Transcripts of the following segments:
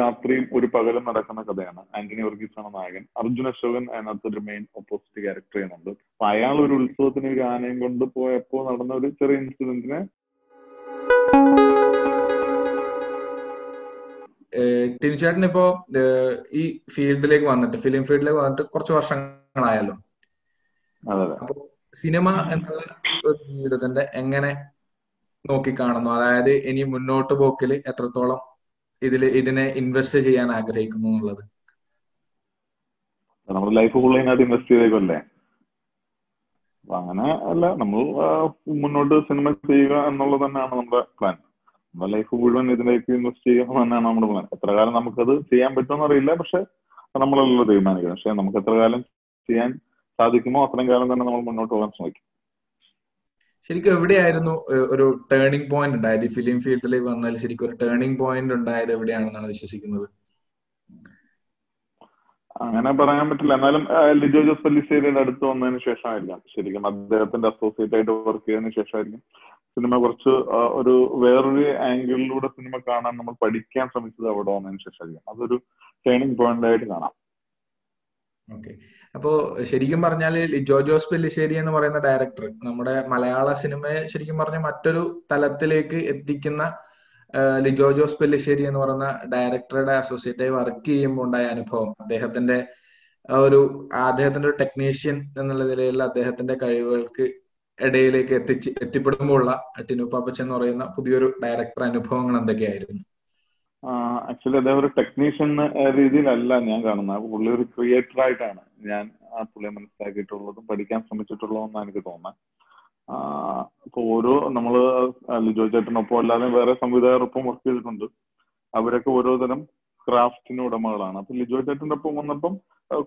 രാത്രിയും ഒരു പകലും നടക്കുന്ന കഥയാണ്. ആന്റണി വർഗീസ് ആണ് നായകൻ. അർജുൻ അശോകൻ അതിനകത്ത് ഒരു മെയിൻ ഓപ്പോസിറ്റ് ക്യാരക്ടർ ചെയ്യുന്നുണ്ട്. അപ്പൊ അയാൾ ഒരു ഉത്സവത്തിന് ഒരു ആനയും കൊണ്ട് പോയപ്പോ നടന്ന ഒരു ചെറിയ ഇൻസിഡന്റിനെ ടിനിച്ചേട്ടൻ ഇപ്പോ ഈ ഫീൽഡിലേക്ക് വന്നിട്ട് ഫിലിം ഫീൽഡിലേക്ക് വന്നിട്ട് കുറച്ച് വർഷങ്ങളായല്ലോ. അപ്പൊ സിനിമ എന്നുള്ള ഒരു ജീവിതത്തിന്റെ എങ്ങനെ നോക്കിക്കാണുന്നു അതായത് ഇനി മുന്നോട്ട് പോക്കിൽ എത്രത്തോളം ഇതിൽ ഇതിനെ ഇൻവെസ്റ്റ് ചെയ്യാൻ ആഗ്രഹിക്കുന്നു എന്നുള്ളത്. ലൈഫ് അതിനകത്ത് ഇൻവെസ്റ്റ് ചെയ്തേക്കല്ലേ അങ്ങനെ അല്ല നമ്മൾ മുന്നോട്ട് സിനിമ ചെയ്യുക എന്നുള്ളത് തന്നെയാണ് നമ്മുടെ പ്ലാൻ നമ്മുടെ ലൈഫ് മുഴുവൻ ഇതിലേക്ക് ഇൻവെസ്റ്റ് ചെയ്യുക തന്നെയാണ് നമ്മുടെ പ്ലാൻ എത്ര കാലം നമുക്കത് ചെയ്യാൻ പറ്റുമെന്ന് അറിയില്ല പക്ഷെ നമ്മളല്ലോ തീരുമാനിക്കുന്നത്. പക്ഷെ നമുക്ക് എത്ര കാലം ചെയ്യാൻ സാധിക്കുമോ അത്രയും കാലം തന്നെ നമ്മൾ മുന്നോട്ട് പോകാൻ ശ്രമിക്കും. ശരിക്കും എവിടെയായിരുന്നു ഒരു ടേണിംഗ് പോയിന്റ് ഉണ്ടായത്? ഈ ഫിലിം ഫീൽഡിലേക്ക് വന്നാൽ ശരിക്കും ഒരു ടേണിംഗ് പോയിന്റ് ഉണ്ടായത് എവിടെയാണെന്നാണ് വിശ്വസിക്കുന്നത്? അങ്ങനെ പറയാൻ പറ്റില്ല. എന്നാലും ലിജോ ജോസ് പല്ലിശ്ശേരിയുടെ അടുത്ത് വന്നതിന് ശേഷമായിരിക്കാം. ശരിക്കും അദ്ദേഹത്തിന്റെ അസോസിയേറ്റ് ആയിട്ട് വർക്ക് ചെയ്തതിന് ശേഷമായിരിക്കും സിനിമ കുറച്ച് ഒരു വേറൊരു ആംഗിളിലൂടെ സിനിമ കാണാൻ നമ്മൾ പഠിക്കാൻ ശ്രമിച്ചത് അവിടെ വന്നതിന് ശേഷമായിരിക്കും. അതൊരു ടേണിംഗ് പോയിന്റ് ആയിട്ട് കാണാം. ഓക്കെ അപ്പോ ശരിക്കും പറഞ്ഞാൽ ലിജോ ജോസ് പെല്ലിശ്ശേരി എന്ന് പറയുന്ന ഡയറക്ടർ നമ്മുടെ മലയാള സിനിമയെ ശരിക്കും പറഞ്ഞ മറ്റൊരു തലത്തിലേക്ക് എത്തിക്കുന്ന ലിജോ ജോസ് പെല്ലിശ്ശേരി എന്ന് പറയുന്ന ഡയറക്ടറുടെ അസോസിയേറ്റായി വർക്ക് ചെയ്യുമ്പോൾ ഉണ്ടായ അനുഭവം. അദ്ദേഹത്തിന്റെ ഒരു അദ്ദേഹത്തിന്റെ ഒരു ടെക്നീഷ്യൻ എന്നുള്ള നിലയിലുള്ള അദ്ദേഹത്തിന്റെ കഴിവുകൾക്ക് ഇടയിലേക്ക് എത്തിച്ച് എത്തിപ്പെടുമ്പോഴുള്ള ടിനു എന്ന് പറയുന്ന പുതിയൊരു ഡയറക്ടർ അനുഭവങ്ങൾ എന്തൊക്കെയായിരുന്നു? ആക്ച്വലി അദ്ദേഹം ഒരു ടെക്നീഷ്യൻ രീതിയിലല്ല ഞാൻ കാണുന്നത്. പുള്ളി ഒരു ക്രിയേറ്റർ ആയിട്ടാണ് ഞാൻ ആ പുള്ളിയെ മനസ്സിലാക്കിയിട്ടുള്ളതും പഠിക്കാൻ ശ്രമിച്ചിട്ടുള്ളതെന്നാണ് എനിക്ക് തോന്നുന്നത്. ഇപ്പൊ ഓരോ നമ്മൾ ലിജോ ചേട്ടനൊപ്പം അല്ലാതെ വേറെ സംവിധായകരൊപ്പം വർക്ക് ചെയ്തിട്ടുണ്ട്. അവരൊക്കെ ഓരോ തരം ക്രാഫ്റ്റിന് ഉടമകളാണ്. അപ്പൊ ലിജോ ചേട്ടന്റെ ഒപ്പം വന്നപ്പം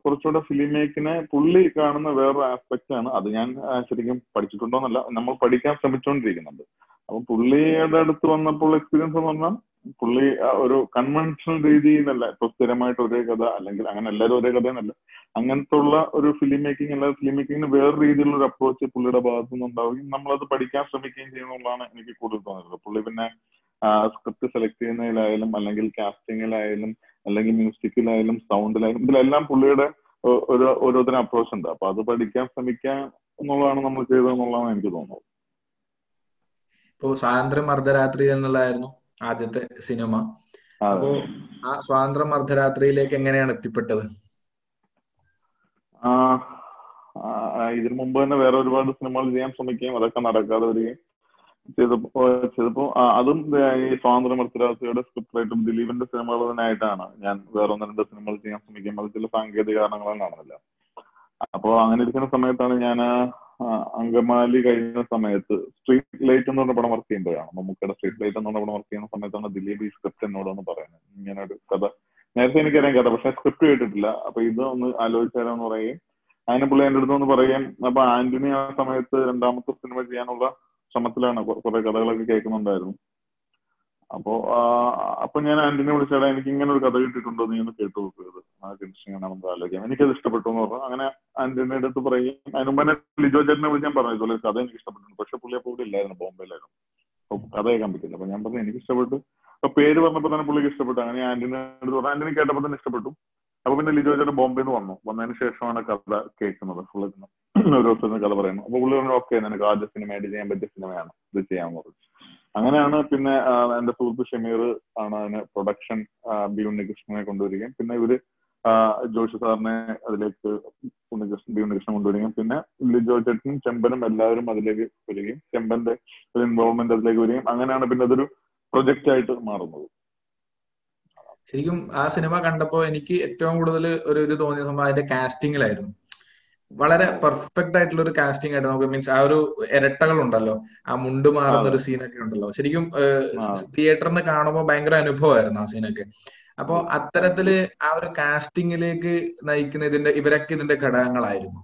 കുറച്ചുകൂടെ ഫിലിം മേക്കിനെ പുള്ളി കാണുന്ന വേറൊരു ആസ്പെക്ട് ആണ്. അത് ഞാൻ ശരിക്കും പഠിച്ചിട്ടുണ്ടോന്നല്ല നമ്മൾ പഠിക്കാൻ ശ്രമിച്ചുകൊണ്ടിരിക്കുന്നുണ്ട് അപ്പൊ പുള്ളിയുടെ അടുത്ത് വന്നപ്പോൾ എക്സ്പീരിയൻസ് എന്ന് പറഞ്ഞാൽ പുള്ളി ഒരു കൺവെൻഷണൽ നിന്നല്ല ഇപ്പൊ സ്ഥിരമായിട്ട് ഒരേ കഥ അല്ലെങ്കിൽ അങ്ങനെ എല്ലാവരും ഒരേ കഥ എന്നല്ല. അങ്ങനത്തെ ഉള്ള ഒരു ഫിലിം മേക്കിംഗ് അല്ലാതെ ഫിലിം മേക്കിങ്ങിന് വേറെ രീതിയിലുള്ള ഒരു അപ്രോച്ച് പുള്ളിയുടെ ഭാഗത്തു നിന്ന് ഉണ്ടാവുകയും നമ്മളത് പഠിക്കാൻ ശ്രമിക്കുകയും ചെയ്യുന്നുള്ളതാണ് എനിക്ക് കൂടുതൽ തോന്നിയത് പുള്ളി പിന്നെ സ്ക്രിപ്റ്റ് സെലക്ട് ചെയ്യുന്നതിലായാലും അല്ലെങ്കിൽ കാസ്റ്റിങ്ങിലായാലും അല്ലെങ്കിൽ മ്യൂസിക്കിലായാലും സൗണ്ടിലായാലും ഇതിലെല്ലാം പുള്ളിയുടെ ഒരു ഓരോരുത്തരും അപ്രോച്ച് ഉണ്ട്. അപ്പൊ അത് പഠിക്കാൻ ശ്രമിക്കുക എന്നുള്ളതാണ് നമ്മൾ ചെയ്തതെന്നുള്ളതാണ് എനിക്ക് തോന്നുന്നത്. ഇപ്പോ സ്വാതന്ത്ര്യം അർദ്ധരാത്രി എന്നുള്ളതായിരുന്നു. ആദ്യത്തെ സിനിമ. അപ്പോ ആ സ്വാതന്ത്ര്യം അർദ്ധരാത്രിയിലേക്ക് എങ്ങനെയാണ് എത്തിപ്പെട്ടത്? ഇതിനു മുമ്പ് തന്നെ വേറെ ഒരുപാട് സിനിമകൾ ചെയ്യാൻ ശ്രമിക്കുകയും അതൊക്കെ നടക്കാതെ വരികയും ചെയ്തപ്പോ ചെയ്തപ്പോ അതും ഈ സ്വാതന്ത്ര്യ മത്സരാർത്ഥിയുടെ സ്ക്രിപ്റ്റ് റൈറ്റും ദിലീപിന്റെ സിനിമകൾ തന്നെ ആയിട്ടാണ് ഞാൻ വേറെ ഒന്ന് രണ്ട് സിനിമകൾ ചെയ്യാൻ ശ്രമിക്കുകയും അത് ചില സാങ്കേതിക കാരണങ്ങളാൽ കാണുന്നില്ല അപ്പോ അങ്ങനെ ഇരിക്കുന്ന സമയത്താണ് ഞാൻ അങ്കമാലി കഴിഞ്ഞ സമയത്ത് സ്ട്രീറ്റ് ലൈറ്റ് എന്ന് പറഞ്ഞ പടം വർക്ക് ചെയ്യുമ്പോഴാണ്. മമ്മൂക്കയുടെ സ്ട്രീറ്റ് ലൈറ്റ് എന്ന് പറഞ്ഞ പടം വർക്ക് ചെയ്യുന്ന സമയത്താണ് ദിലീപ് ഈ സ്ക്രിപ്റ്റ് എന്നോടൊന്ന് പറയുന്നത്. ഇങ്ങനെ ഒരു കഥ. നേരത്തെ എനിക്കറിയാം കഥ പക്ഷെ സ്ക്രിപ്റ്റ് കേട്ടിട്ടില്ല. അപ്പൊ ഇത് ഒന്ന് ആലോചിച്ചാലോന്ന് പറയുകയും അതിന് പുള്ളി എന്റെ അടുത്ത് ഒന്ന് പറയുകയും അപ്പൊ ആന്റണി ആ സമയത്ത് രണ്ടാമത്തെ സിനിമ ചെയ്യാനുള്ള ശ്രമത്തിലാണ് കുറെ കഥകളൊക്കെ കേൾക്കുന്നുണ്ടായിരുന്നു. അപ്പോ അപ്പൊ ഞാൻ ആന്റിനെ വിളിച്ചാടാ എനിക്ക് ഇങ്ങനെ ഒരു കഥ കിട്ടിയിട്ടുണ്ടോ നീ ഒന്ന് കേട്ടു നോക്കുന്നത് ആ ഇൻട്രസ്റ്റിംഗ് ആണ് നമുക്ക് ആലോചിക്കാം എനിക്കത് ഇഷ്ടപ്പെട്ടു എന്ന് പറഞ്ഞു. അങ്ങനെ ആന്റണിയുടെ അടുത്ത് പറയും. അതിന് മുമ്പ് ലിജോ ചേട്ടനെ വിളിച്ച് ഞാൻ പറഞ്ഞു ഇതുപോലെ കഥ എനിക്ക് ഇഷ്ടപ്പെട്ടു പക്ഷെ പുള്ളി അപ്പോൾ ഇവിടെ ഇല്ലായിരുന്നു ബോംബെയിലായിരുന്നു. അപ്പൊ കഥ കേൾക്കാൻ പറ്റില്ല. അപ്പൊ ഞാൻ പറഞ്ഞു എനിക്ക് ഇഷ്ടപ്പെട്ടു. അപ്പൊ പേര് പറഞ്ഞപ്പോൾ തന്നെ പുള്ളിക്ക് ഇഷ്ടപ്പെട്ടു. അങ്ങനെ ആന്റിനെ അടുത്ത് പറഞ്ഞു. ആന്റിനെ കേട്ടപ്പോൾ തന്നെ ഇഷ്ടപ്പെട്ടു. അപ്പൊ പിന്നെ ലിജോ ചേട്ടൻ ബോംബെന്ന് വന്നു. വന്നതിന് ശേഷമാണ് കഥ കേൾക്കുന്നത്. ഫുള്ള് ഒരു ദിവസം കഥ പറയുന്നു. അപ്പൊ പുള്ളി പറഞ്ഞു ഓക്കെ നിനക്ക് ആദ്യ സിനിമയായിട്ട് ചെയ്യാൻ പറ്റിയ സിനിമയാണ്. ഇത് ചെയ്യാൻ പറഞ്ഞു. അങ്ങനെയാണ് പിന്നെ എന്റെ സുഹൃത്ത് ഷമീർ ആണ് അതിന് പ്രൊഡക്ഷൻ ബി ഉണ്ണികൃഷ്ണനെ കൊണ്ടുവരികയും പിന്നെ ഇവർ ജോഷി സാറിനെ അതിലേക്ക് ഉണ്ണികൃഷ്ണൻ ബി ഉണ്ണികൃഷ്ണൻ കൊണ്ടുവരികയും പിന്നെ ലിജോ ചേട്ടനും ചെമ്പനും എല്ലാവരും അതിലേക്ക് വരികയും ചെമ്പന്റെ ഒരു ഇൻവോൾവ്മെന്റ് അതിലേക്ക് വരികയും അങ്ങനെയാണ് പിന്നെ അതൊരു പ്രൊജക്റ്റ് ആയിട്ട് മാറുന്നത്. ശരിക്കും ആ സിനിമ കണ്ടപ്പോ എനിക്ക് ഏറ്റവും കൂടുതൽ ഒരു ഇത് തോന്നിയ സംഭവം അതിന്റെ കാസ്റ്റിംഗിലായിരുന്നു വളരെ പെർഫെക്റ്റ് ആയിട്ടുള്ള ഒരു കാസ്റ്റിംഗ് ആയിട്ട് നമുക്ക് മീൻസ് ആ ഒരു ഇരട്ടകൾ ഉണ്ടല്ലോ ആ മുണ്ട് മാറുന്ന ഒരു സീനൊക്കെ ഉണ്ടല്ലോ. ശരിക്കും തിയേറ്ററിൽ നിന്ന് കാണുമ്പോൾ ഭയങ്കര അനുഭവമായിരുന്നു ആ സീനൊക്കെ അപ്പോ അത്തരത്തിൽ ആ ഒരു കാസ്റ്റിംഗിലേക്ക് നയിക്കുന്ന ഇതിന്റെ ഇവരൊക്കെ ഇതിന്റെ ഘടകങ്ങളായിരുന്നു.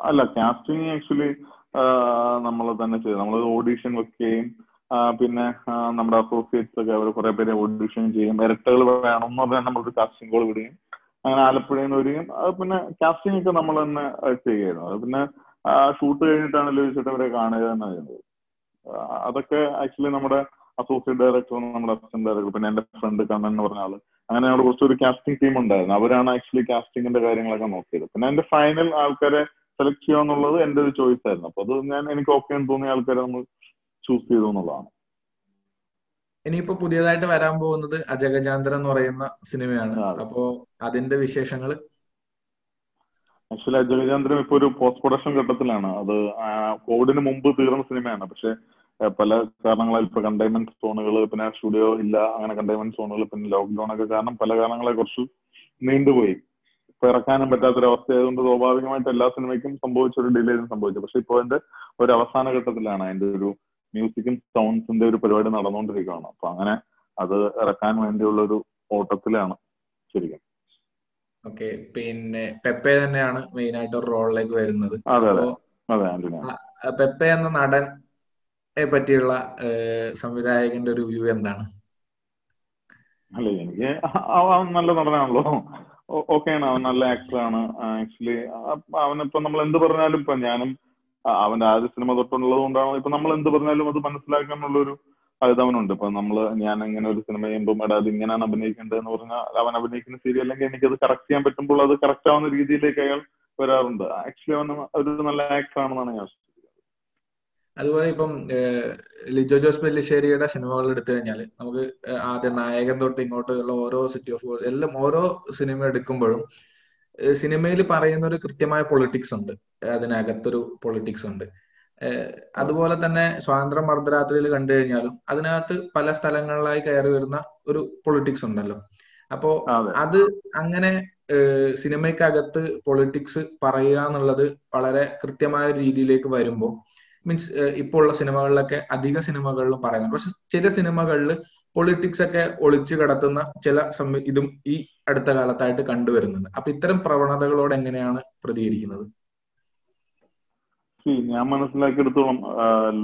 അല്ല കാസ്റ്റിംഗ് ആക്ച്വലി നമ്മൾ തന്നെ ചെയ്തു. നമ്മൾ ഓഡീഷൻ വെക്കുകയും പിന്നെ നമ്മുടെ അസോസിയേറ്റ്സ് ഒക്കെ അവർ കുറെ പേര് ഓഡീഷൻ ചെയ്യും ഇരട്ടകൾ വേണം എന്ന് പറഞ്ഞാൽ നമ്മളൊരു കാസ്റ്റിംഗ് കോൾ വിടുകയും അങ്ങനെ ആലപ്പുഴയിൽ നിന്ന് വരികയും അത് പിന്നെ കാസ്റ്റിംഗ് ഒക്കെ നമ്മൾ തന്നെ ചെയ്യുകയായിരുന്നു അത് പിന്നെ ഷൂട്ട് കഴിഞ്ഞിട്ടാണ് ലഭിച്ചിട്ട് അവരെ കാണുക എന്ന് ചെയ്യുന്നത് അതൊക്കെ ആക്ച്വലി നമ്മുടെ അസോസിയേറ്റ് ഡയറക്ടർ നമ്മുടെ അസിസ്റ്റന്റ് ഡയറക്ടർ പിന്നെ എന്റെ ഫ്രണ്ട് കണ്ണൻ എന്ന് പറഞ്ഞ ആൾ അങ്ങനെ അവിടെ കുറച്ചൊരു കാസ്റ്റിംഗ് ടീം ഉണ്ടായിരുന്നു. അവരാണ് ആക്ച്വലി കാസ്റ്റിംഗിന്റെ കാര്യങ്ങളൊക്കെ നോക്കിയത്. പിന്നെ എന്റെ ഫൈനൽ ആൾക്കാരെ സെലക്ട് ചെയ്യുക എന്നുള്ളത് എന്റെ ഒരു ചോയ്സ് ആയിരുന്നു. അപ്പൊ അത് ഞാൻ എനിക്ക് ഓക്കെ എന്ന് തോന്നിയ ആൾക്കാരെ നമ്മൾ ചൂസ് ചെയ്തു എന്നുള്ളതാണ്. ഇനിയിപ്പോ പുതിയതായിട്ട് വരാൻ പോകുന്നത് അജഗജാന്തരം എന്ന് പറയുന്ന സിനിമയാണ്. അപ്പോ അതിന്റെ വിശേഷങ്ങൾ ആക്ച്വലി അജഗജാന്തരം ഇപ്പൊ ഒരു പോസ്റ്റ് പ്രൊഡക്ഷൻ ഘട്ടത്തിലാണ്. അത് കോവിഡിന് മുമ്പ് തീർന്ന സിനിമയാണ്. പക്ഷെ പല കാരണങ്ങളാൽ ഇപ്പൊ കണ്ടെയ്ൻമെന്റ് സോണുകൾ പിന്നെ സ്റ്റുഡിയോ ഇല്ല അങ്ങനെ കണ്ടെയ്ൻമെന്റ് സോണുകൾ പിന്നെ ലോക്ക്ഡൌൺ ഒക്കെ കാരണം പല കാരണങ്ങളെ കുറച്ച് നീണ്ടുപോയി. ഇപ്പൊ ഇറക്കാനും പറ്റാത്തൊരവസ്ഥ ആയതുകൊണ്ട് സ്വാഭാവികമായിട്ട് എല്ലാ സിനിമയ്ക്കും സംഭവിച്ച ഒരു ഡിലേ സംഭവിച്ചു. പക്ഷെ ഇപ്പോൾ അതിന്റെ ഒരു അവസാന ഘട്ടത്തിലാണ്. അതിന്റെ ഒരു മ്യൂസിക്കും സൗണ്ട്സിന്റെ ഒരു പരിപാടി നടന്നുകൊണ്ടിരിക്കുകയാണ് അപ്പൊ അങ്ങനെ അത് ഇറക്കാൻ വേണ്ടിയുള്ള ഒരു ഓട്ടത്തിലാണ് ശരിക്കും. ഓക്കെ പിന്നെ പെപ്പെ തന്നെയാണ് മെയിൻ ആയിട്ട് ഒരു റോളിലേക്ക് വരുന്നത്. പെപ്പെ എന്ന നടൻ പറ്റിയുള്ള സംവിധായകന്റെ ഒരു വ്യൂ എന്താണ്? അല്ല എനിക്ക് അവൻ നല്ല നടനാണല്ലോ. ഓക്കെയാണ് അവൻ നല്ല ആക്ടറാണ് ആക്ച്വലി അവനിപ്പോ നമ്മൾ എന്ത് പറഞ്ഞാലും ഇപ്പൊ ഞാനും അവന്റെ ആദ്യ സിനിമ തൊട്ടുള്ളത് കൊണ്ടാണോ ഇപ്പൊ നമ്മൾ എന്ത് പറഞ്ഞാലും അത് മനസ്സിലാക്കാനുള്ള ഒരു അത് അവനുണ്ട് ഇപ്പൊ നമ്മൾ ഞാൻ ഇങ്ങനെ ഒരു സിനിമ ചെയ്യുമ്പോൾ എടാ അത് ഇങ്ങനെയാണ് അഭിനയിക്കേണ്ടത് എന്ന് പറഞ്ഞാൽ അവൻ അഭിനയിക്കുന്ന ശരി അല്ലെങ്കിൽ എനിക്ക് അത് കറക്റ്റ് ചെയ്യാൻ പറ്റുമ്പോൾ അത് കറക്റ്റ് ആവുന്ന രീതിയിലേക്ക് അയാൾ വരാറുണ്ട്. ആക്ച്വലി അവൻ ഒരു നല്ല ആക്ടർ ആണെന്നാണ് ഞാൻ അതുപോലെ ഇപ്പം ലിജോ ജോസ് പെല്ലിശ്ശേരിയുടെ സിനിമകൾ എടുത്തു കഴിഞ്ഞാൽ നമുക്ക് ആദ്യം നായകൻ തൊട്ട് ഇങ്ങോട്ടുള്ള ഓരോ സിറ്റി ഓഫ് എല്ലാം ഓരോ സിനിമ എടുക്കുമ്പോഴും സിനിമയിൽ പറയുന്ന ഒരു കൃത്യമായ പൊളിറ്റിക്സ് ഉണ്ട്. അതിനകത്തൊരു പൊളിറ്റിക്സ് ഉണ്ട്. അതുപോലെ തന്നെ സ്വാതന്ത്ര്യം മർദ്ദരാത്രിയിൽ കണ്ടു കഴിഞ്ഞാലും അതിനകത്ത് പല സ്ഥലങ്ങളിലായി കയറി വരുന്ന ഒരു പൊളിറ്റിക്സ് ഉണ്ടല്ലോ. അപ്പോ അത്. അങ്ങനെ സിനിമയ്ക്കകത്ത് പൊളിറ്റിക്സ് പറയുക എന്നുള്ളത് വളരെ കൃത്യമായ രീതിയിലേക്ക് വരുമ്പോൾ മീൻസ് ഇപ്പോൾ ഉള്ള സിനിമകളിലൊക്കെ അധിക സിനിമകളിലും പറയുന്നുണ്ട്. പക്ഷെ ചില സിനിമകളിൽ പൊളിറ്റിക്സ് ഒക്കെ ഒളിച്ചു കടത്തുന്ന ചില ഇതും ഈ അടുത്ത കാലത്തായിട്ട് കണ്ടുവരുന്നുണ്ട്. അപ്പൊ ഇത്തരം പ്രവണതകളോട് എങ്ങനെയാണ് പ്രതികരിക്കുന്നത്? ഞാൻ മനസ്സിലാക്കിയെടുത്തോളം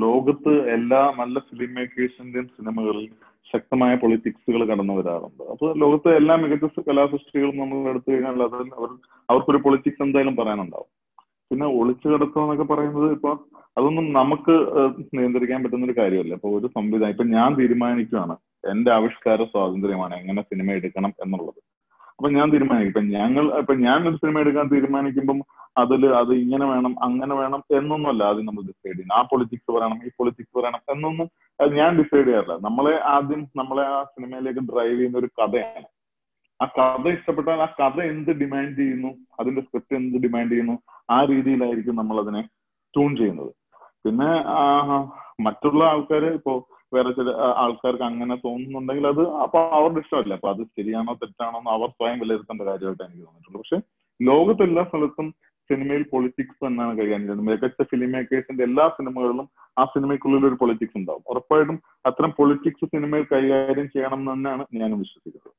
ലോകത്ത് എല്ലാ നല്ല ഫിലിം മേക്കേഴ്സിന്റെയും സിനിമകളിൽ ശക്തമായ പൊളിറ്റിക്സുകൾ കടന്നു വരാറുണ്ട്. അപ്പൊ ലോകത്തെ എല്ലാ മികച്ച കലാസൃഷ്ടികളും നമ്മൾ എടുത്തു കഴിഞ്ഞാൽ അതിൽ അവർ അവർക്കൊരു പൊളിറ്റിക്സ് എന്തായാലും പറയാനുണ്ടാവും. പിന്നെ ഒളിച്ചു കിടത്തുക എന്നൊക്കെ പറയുന്നത് ഇപ്പൊ അതൊന്നും നമുക്ക് നിയന്ത്രിക്കാൻ പറ്റുന്ന ഒരു കാര്യമല്ല. ഇപ്പൊ ഒരു സംവിധാനം ഇപ്പൊ ഞാൻ തീരുമാനിക്കുകയാണ് എന്റെ ആവിഷ്കാര സ്വാതന്ത്ര്യമാണ് എങ്ങനെ സിനിമ എടുക്കണം എന്നുള്ളത്. അപ്പൊ ഞാൻ തീരുമാനിക്കും. ഇപ്പൊ ഞങ്ങൾ ഇപ്പൊ ഞാൻ ഒരു സിനിമ എടുക്കാൻ തീരുമാനിക്കുമ്പം അതിൽ അത് ഇങ്ങനെ വേണം അങ്ങനെ വേണം എന്നൊന്നുമല്ല ആദ്യം നമ്മൾ ഡിസൈഡ് ചെയ്യണം ആ പൊളിറ്റിക്സ് പറയണം ഈ പൊളിറ്റിക്സ് പറയണം എന്നൊന്നും ഞാൻ ഡിസൈഡ് ചെയ്യാറില്ല. നമ്മളെ ആദ്യം നമ്മളെ ആ സിനിമയിലേക്ക് ഡ്രൈവ് ചെയ്യുന്ന ഒരു കഥയാണ്. ആ കഥ ഇഷ്ടപ്പെട്ടാൽ ആ കഥ എന്ത് ഡിമാൻഡ് ചെയ്യുന്നു അതിന്റെ സ്ക്രിപ്റ്റ് എന്ത് ഡിമാൻഡ് ചെയ്യുന്നു ആ രീതിയിലായിരിക്കും നമ്മൾ അതിനെ ട്യൂൺ ചെയ്യുന്നത്. പിന്നെ മറ്റുള്ള ആൾക്കാർ ഇപ്പോ വേറെ ചില ആൾക്കാർക്ക് അങ്ങനെ തോന്നുന്നുണ്ടെങ്കിൽ അത് അപ്പൊ അവരുടെ ഇഷ്ടമല്ല? അപ്പൊ അത് ശരിയാണോ തെറ്റാണോ എന്ന് അവർ സ്വയം വിലയിരുത്തേണ്ട കാര്യമായിട്ട് എനിക്ക് തോന്നിയിട്ടുള്ളൂ പക്ഷെ ലോകത്ത് എല്ലാ സ്ഥലത്തും സിനിമയിൽ പൊളിറ്റിക്സ് തന്നെയാണ് കൈകാര്യം ചെയ്യുന്നത് മികച്ച ഫിലിം മേക്കേഴ്സിന്റെ എല്ലാ സിനിമകളിലും ആ സിനിമയ്ക്കുള്ളിൽ ഒരു പൊളിറ്റിക്സ് ഉണ്ടാവും. ഉറപ്പായിട്ടും അത്തരം പൊളിറ്റിക്സ് സിനിമയിൽ കൈകാര്യം ചെയ്യണം എന്ന് തന്നെയാണ് ഞാൻ വിശ്വസിക്കുന്നത്.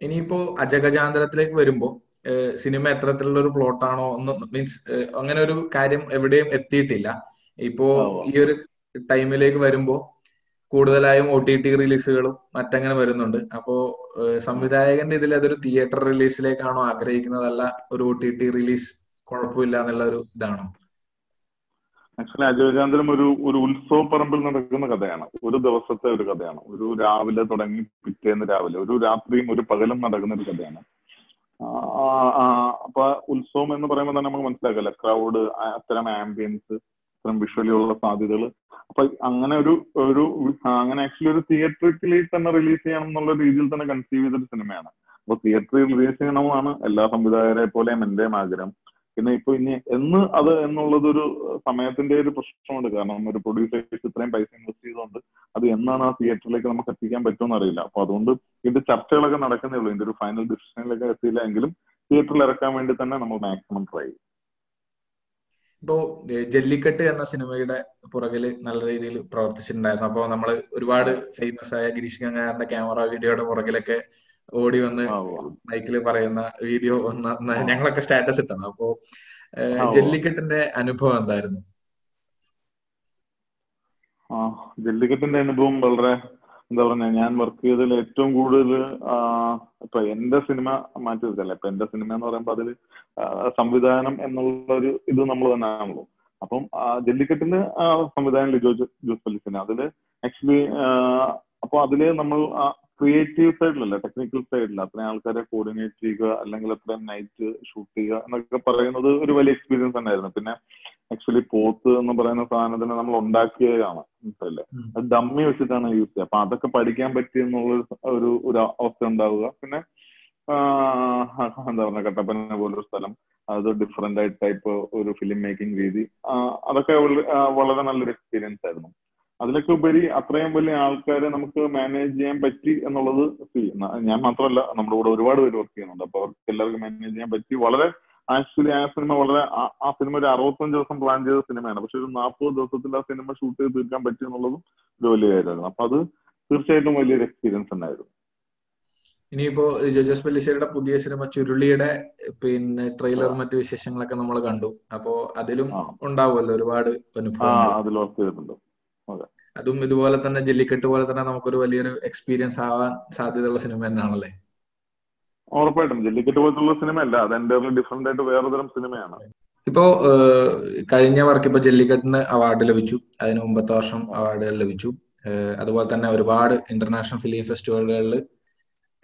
ഇനിയിപ്പോ അജഗജാന്തരത്തിലേക്ക് വരുമ്പോ സിനിമ എത്തരത്തിലുള്ള ഒരു പ്ലോട്ടാണോ ഒന്ന് മീൻസ് അങ്ങനെ ഒരു കാര്യം എവിടെയും എത്തിയിട്ടില്ല. ഇപ്പോ ഈ ഒരു ടൈമിലേക്ക് വരുമ്പോ കൂടുതലായും ഒ ടി ടി റിലീസുകളും മറ്റങ്ങനെ വരുന്നുണ്ട്. അപ്പോ സംവിധായകന്റെ ഇതിൽ അതൊരു തിയേറ്റർ റിലീസിലേക്കാണോ ആഗ്രഹിക്കുന്നതല്ല ഒരു ഒ ടി ടി റിലീസ് കുഴപ്പമില്ല എന്നുള്ള ഒരു ഇതാണോ? ആക്ച്വലി അജയചാന്ദ്രം ഒരു ഒരു ഉത്സവ പറമ്പിൽ നടക്കുന്ന കഥയാണ്. ഒരു ദിവസത്തെ ഒരു കഥയാണ്. ഒരു രാവിലെ തുടങ്ങി പിറ്റേന്ന് രാവിലെ ഒരു രാത്രിയും ഒരു പകലും നടക്കുന്ന ഒരു കഥയാണ്. അപ്പൊ ഉത്സവം എന്ന് പറയുമ്പോൾ തന്നെ നമുക്ക് മനസ്സിലാക്കല്ലേ? ക്രൗഡ് അത്തരം ആംബിയൻസ് അത്തരം വിഷ്വലി ഉള്ള സാധ്യതകൾ അപ്പൊ അങ്ങനെ ഒരു ഒരു അങ്ങനെ ആക്ച്വലി ഒരു തിയേറ്ററിക്കലി തന്നെ റിലീസ് ചെയ്യണം എന്നുള്ള രീതിയിൽ തന്നെ കൺസീവ് ചെയ്തൊരു സിനിമയാണ് അപ്പൊ തിയേറ്ററിൽ റിലീസ് ചെയ്യണമെന്നാണ് എല്ലാ സംവിധായകരെ പോലെയും എന്റെയും ആഗ്രഹം. പിന്നെ ഇപ്പൊ ഇനി എന്ന് അത് എന്നുള്ളത് ഒരു സമയത്തിന്റെ ഒരു പ്രശ്നമുണ്ട്. കാരണം ഒരു പ്രൊഡ്യൂസേഴ്സ് ഇത്രയും പൈസ ഇൻവെസ്റ്റ് ചെയ്തുകൊണ്ട് അത് എന്നാണ് ആ തിയേറ്ററിലേക്ക് നമുക്ക് എത്തിക്കാൻ പറ്റുമെന്ന് അറിയില്ല. അപ്പൊ അതുകൊണ്ട് ഇതിന്റെ ചർച്ചകളൊക്കെ നടക്കുന്നേ ഉള്ളൂ. ഇതിന്റെ ഒരു ഫൈനൽ ഡിസിഷനിലേക്ക് എത്തിയില്ല എങ്കിലും തിയേറ്ററിൽ ഇറക്കാൻ വേണ്ടി തന്നെ നമ്മൾ മാക്സിമം ട്രൈ ചെയ്യും. ഇപ്പോ ജല്ലിക്കെട്ട് എന്ന സിനിമയുടെ പുറകിൽ നല്ല രീതിയിൽ പ്രവർത്തിച്ചിട്ടുണ്ടായിരുന്നു. അപ്പോൾ നമ്മൾ ഒരുപാട് ഫേമസ് ആയ ഗിരീഷ് ഗംഗാറിന്റെ ക്യാമറ വീഡിയോയുടെ പുറകിലൊക്കെ ഓടി വന്ന് മൈക്കിൽ പറയുന്ന വീഡിയോ ഒന്ന് ഞങ്ങളൊക്കെ സ്റ്റാറ്റസ് ഇട്ടാണ്. അപ്പോ ജെല്ലിക്കെട്ടിന്റെ അനുഭവം എന്തായിരുന്നു? ആ ജല്ലിക്കെട്ടിന്റെ അനുഭവം വളരെ എന്താ പറഞ്ഞ ഞാൻ വർക്ക് ചെയ്തതിൽ ഏറ്റവും കൂടുതൽ ഇപ്പൊ എന്റെ സിനിമ മാറ്റി വെച്ചല്ലേ ഇപ്പൊ എന്റെ സിനിമ എന്ന് പറയുമ്പോൾ അതിൽ സംവിധാനം എന്നുള്ള ഒരു ഇത് നമ്മൾ തന്നെ ആണല്ലോ അപ്പം ജെല്ലിക്കെട്ടിന് സംവിധാനം ലിജോ ജോസ് പല്ലിസിന് അതിൽ ആക്ച്വലി അപ്പൊ അതിൽ നമ്മൾ ക്രിയേറ്റീവ് സൈഡിലല്ല ടെക്നിക്കൽ സൈഡിൽ അത്രയും ആൾക്കാരെ കോർഡിനേറ്റ് ചെയ്യുക അല്ലെങ്കിൽ അത്രയും നൈറ്റ് ഷൂട്ട് ചെയ്യുക എന്നൊക്കെ പറയുന്നത് ഒരു വലിയ എക്സ്പീരിയൻസ് തന്നെയായിരുന്നു. പിന്നെ ആക്ച്വലി പോത്ത് എന്ന് പറയുന്ന സാധനത്തിന് നമ്മൾ ഉണ്ടാക്കിയതാണ് മനസ്സിലല്ലേ അത് ഡമ്മി വെച്ചിട്ടാണ് യൂസ് ചെയ്യുക. അപ്പൊ അതൊക്കെ പഠിക്കാൻ പറ്റി എന്നുള്ള ഒരു ഒരു അവസ്ഥ ഉണ്ടാവുക. പിന്നെ എന്താ പറയുക കട്ടപ്പന പോലൊരു സ്ഥലം. അത് ഡിഫറെന്റ് ആയിട്ട് ടൈപ്പ് ഒരു ഫിലിം മേക്കിംഗ് രീതി. അതൊക്കെ വളരെ നല്ലൊരു എക്സ്പീരിയൻസ് ആയിരുന്നു. അതിലൊക്കെ ഉപരി അത്രയും വലിയ ആൾക്കാരെ നമുക്ക് മാനേജ് ചെയ്യാൻ പറ്റി എന്നുള്ളത് ഞാൻ മാത്രമല്ല നമ്മുടെ കൂടെ ഒരുപാട് പേര് വർക്ക് ചെയ്യുന്നുണ്ട്. അപ്പൊ അവർക്ക് എല്ലാവർക്കും മാനേജ് ചെയ്യാൻ പറ്റി. വളരെ ആക്ച്വലി ആ സിനിമ വളരെ ആ സിനിമ ഒരു അറുപത്തഞ്ച് ദിവസം പ്ലാൻ ചെയ്ത സിനിമയാണ് പക്ഷെ ഒരു നാൽപ്പത് ദിവസത്തിൽ ആ സിനിമ ഷൂട്ട് ചെയ്ത് തീർക്കാൻ പറ്റി എന്നുള്ളതും ഒരു വലിയ കാര്യമായിരുന്നു അപ്പൊ അത് തീർച്ചയായിട്ടും വലിയൊരു എക്സ്പീരിയൻസ് ഉണ്ടായിരുന്നു ഇനിയിപ്പോ ജോജോസ് പെല്ലിശ്ശേരിയുടെ പുതിയ സിനിമ ചുരുളിയുടെ പിന്നെ ട്രെയിലർ മറ്റു വിശേഷങ്ങളൊക്കെ നമ്മൾ കണ്ടു. അപ്പോ അതിലും ഉണ്ടാവുമല്ലോ ഒരുപാട് അനുഭവം അതിൽ വർക്ക് ചെയ്തിട്ടുണ്ട്. അതും. ഇതുപോലെ തന്നെ ജെല്ലിക്കെട്ട് പോലെ തന്നെ നമുക്കൊരു വലിയൊരു എക്സ്പീരിയൻസ് ആവാൻ സാധ്യതയുള്ള സിനിമ തന്നെയാണല്ലേ? ഉറപ്പായിട്ടും. ജെല്ലിക്കെട്ട് പോലത്തുള്ള സിനിമയല്ല അത് എന്റെ ഡിഫറെന്റ് ആയിട്ട് വേറെ തരം സിനിമയാണ് ഇപ്പോ കഴിഞ്ഞ വർക്ക് ഇപ്പൊ ജെല്ലിക്കെട്ടിന് അവാർഡ് ലഭിച്ചു. അതിന് മുമ്പത്തെ വർഷം അവാർഡുകൾ ലഭിച്ചു. അതുപോലെ തന്നെ ഒരുപാട് ഇന്റർനാഷണൽ ഫിലിം ഫെസ്റ്റിവലുകളിൽ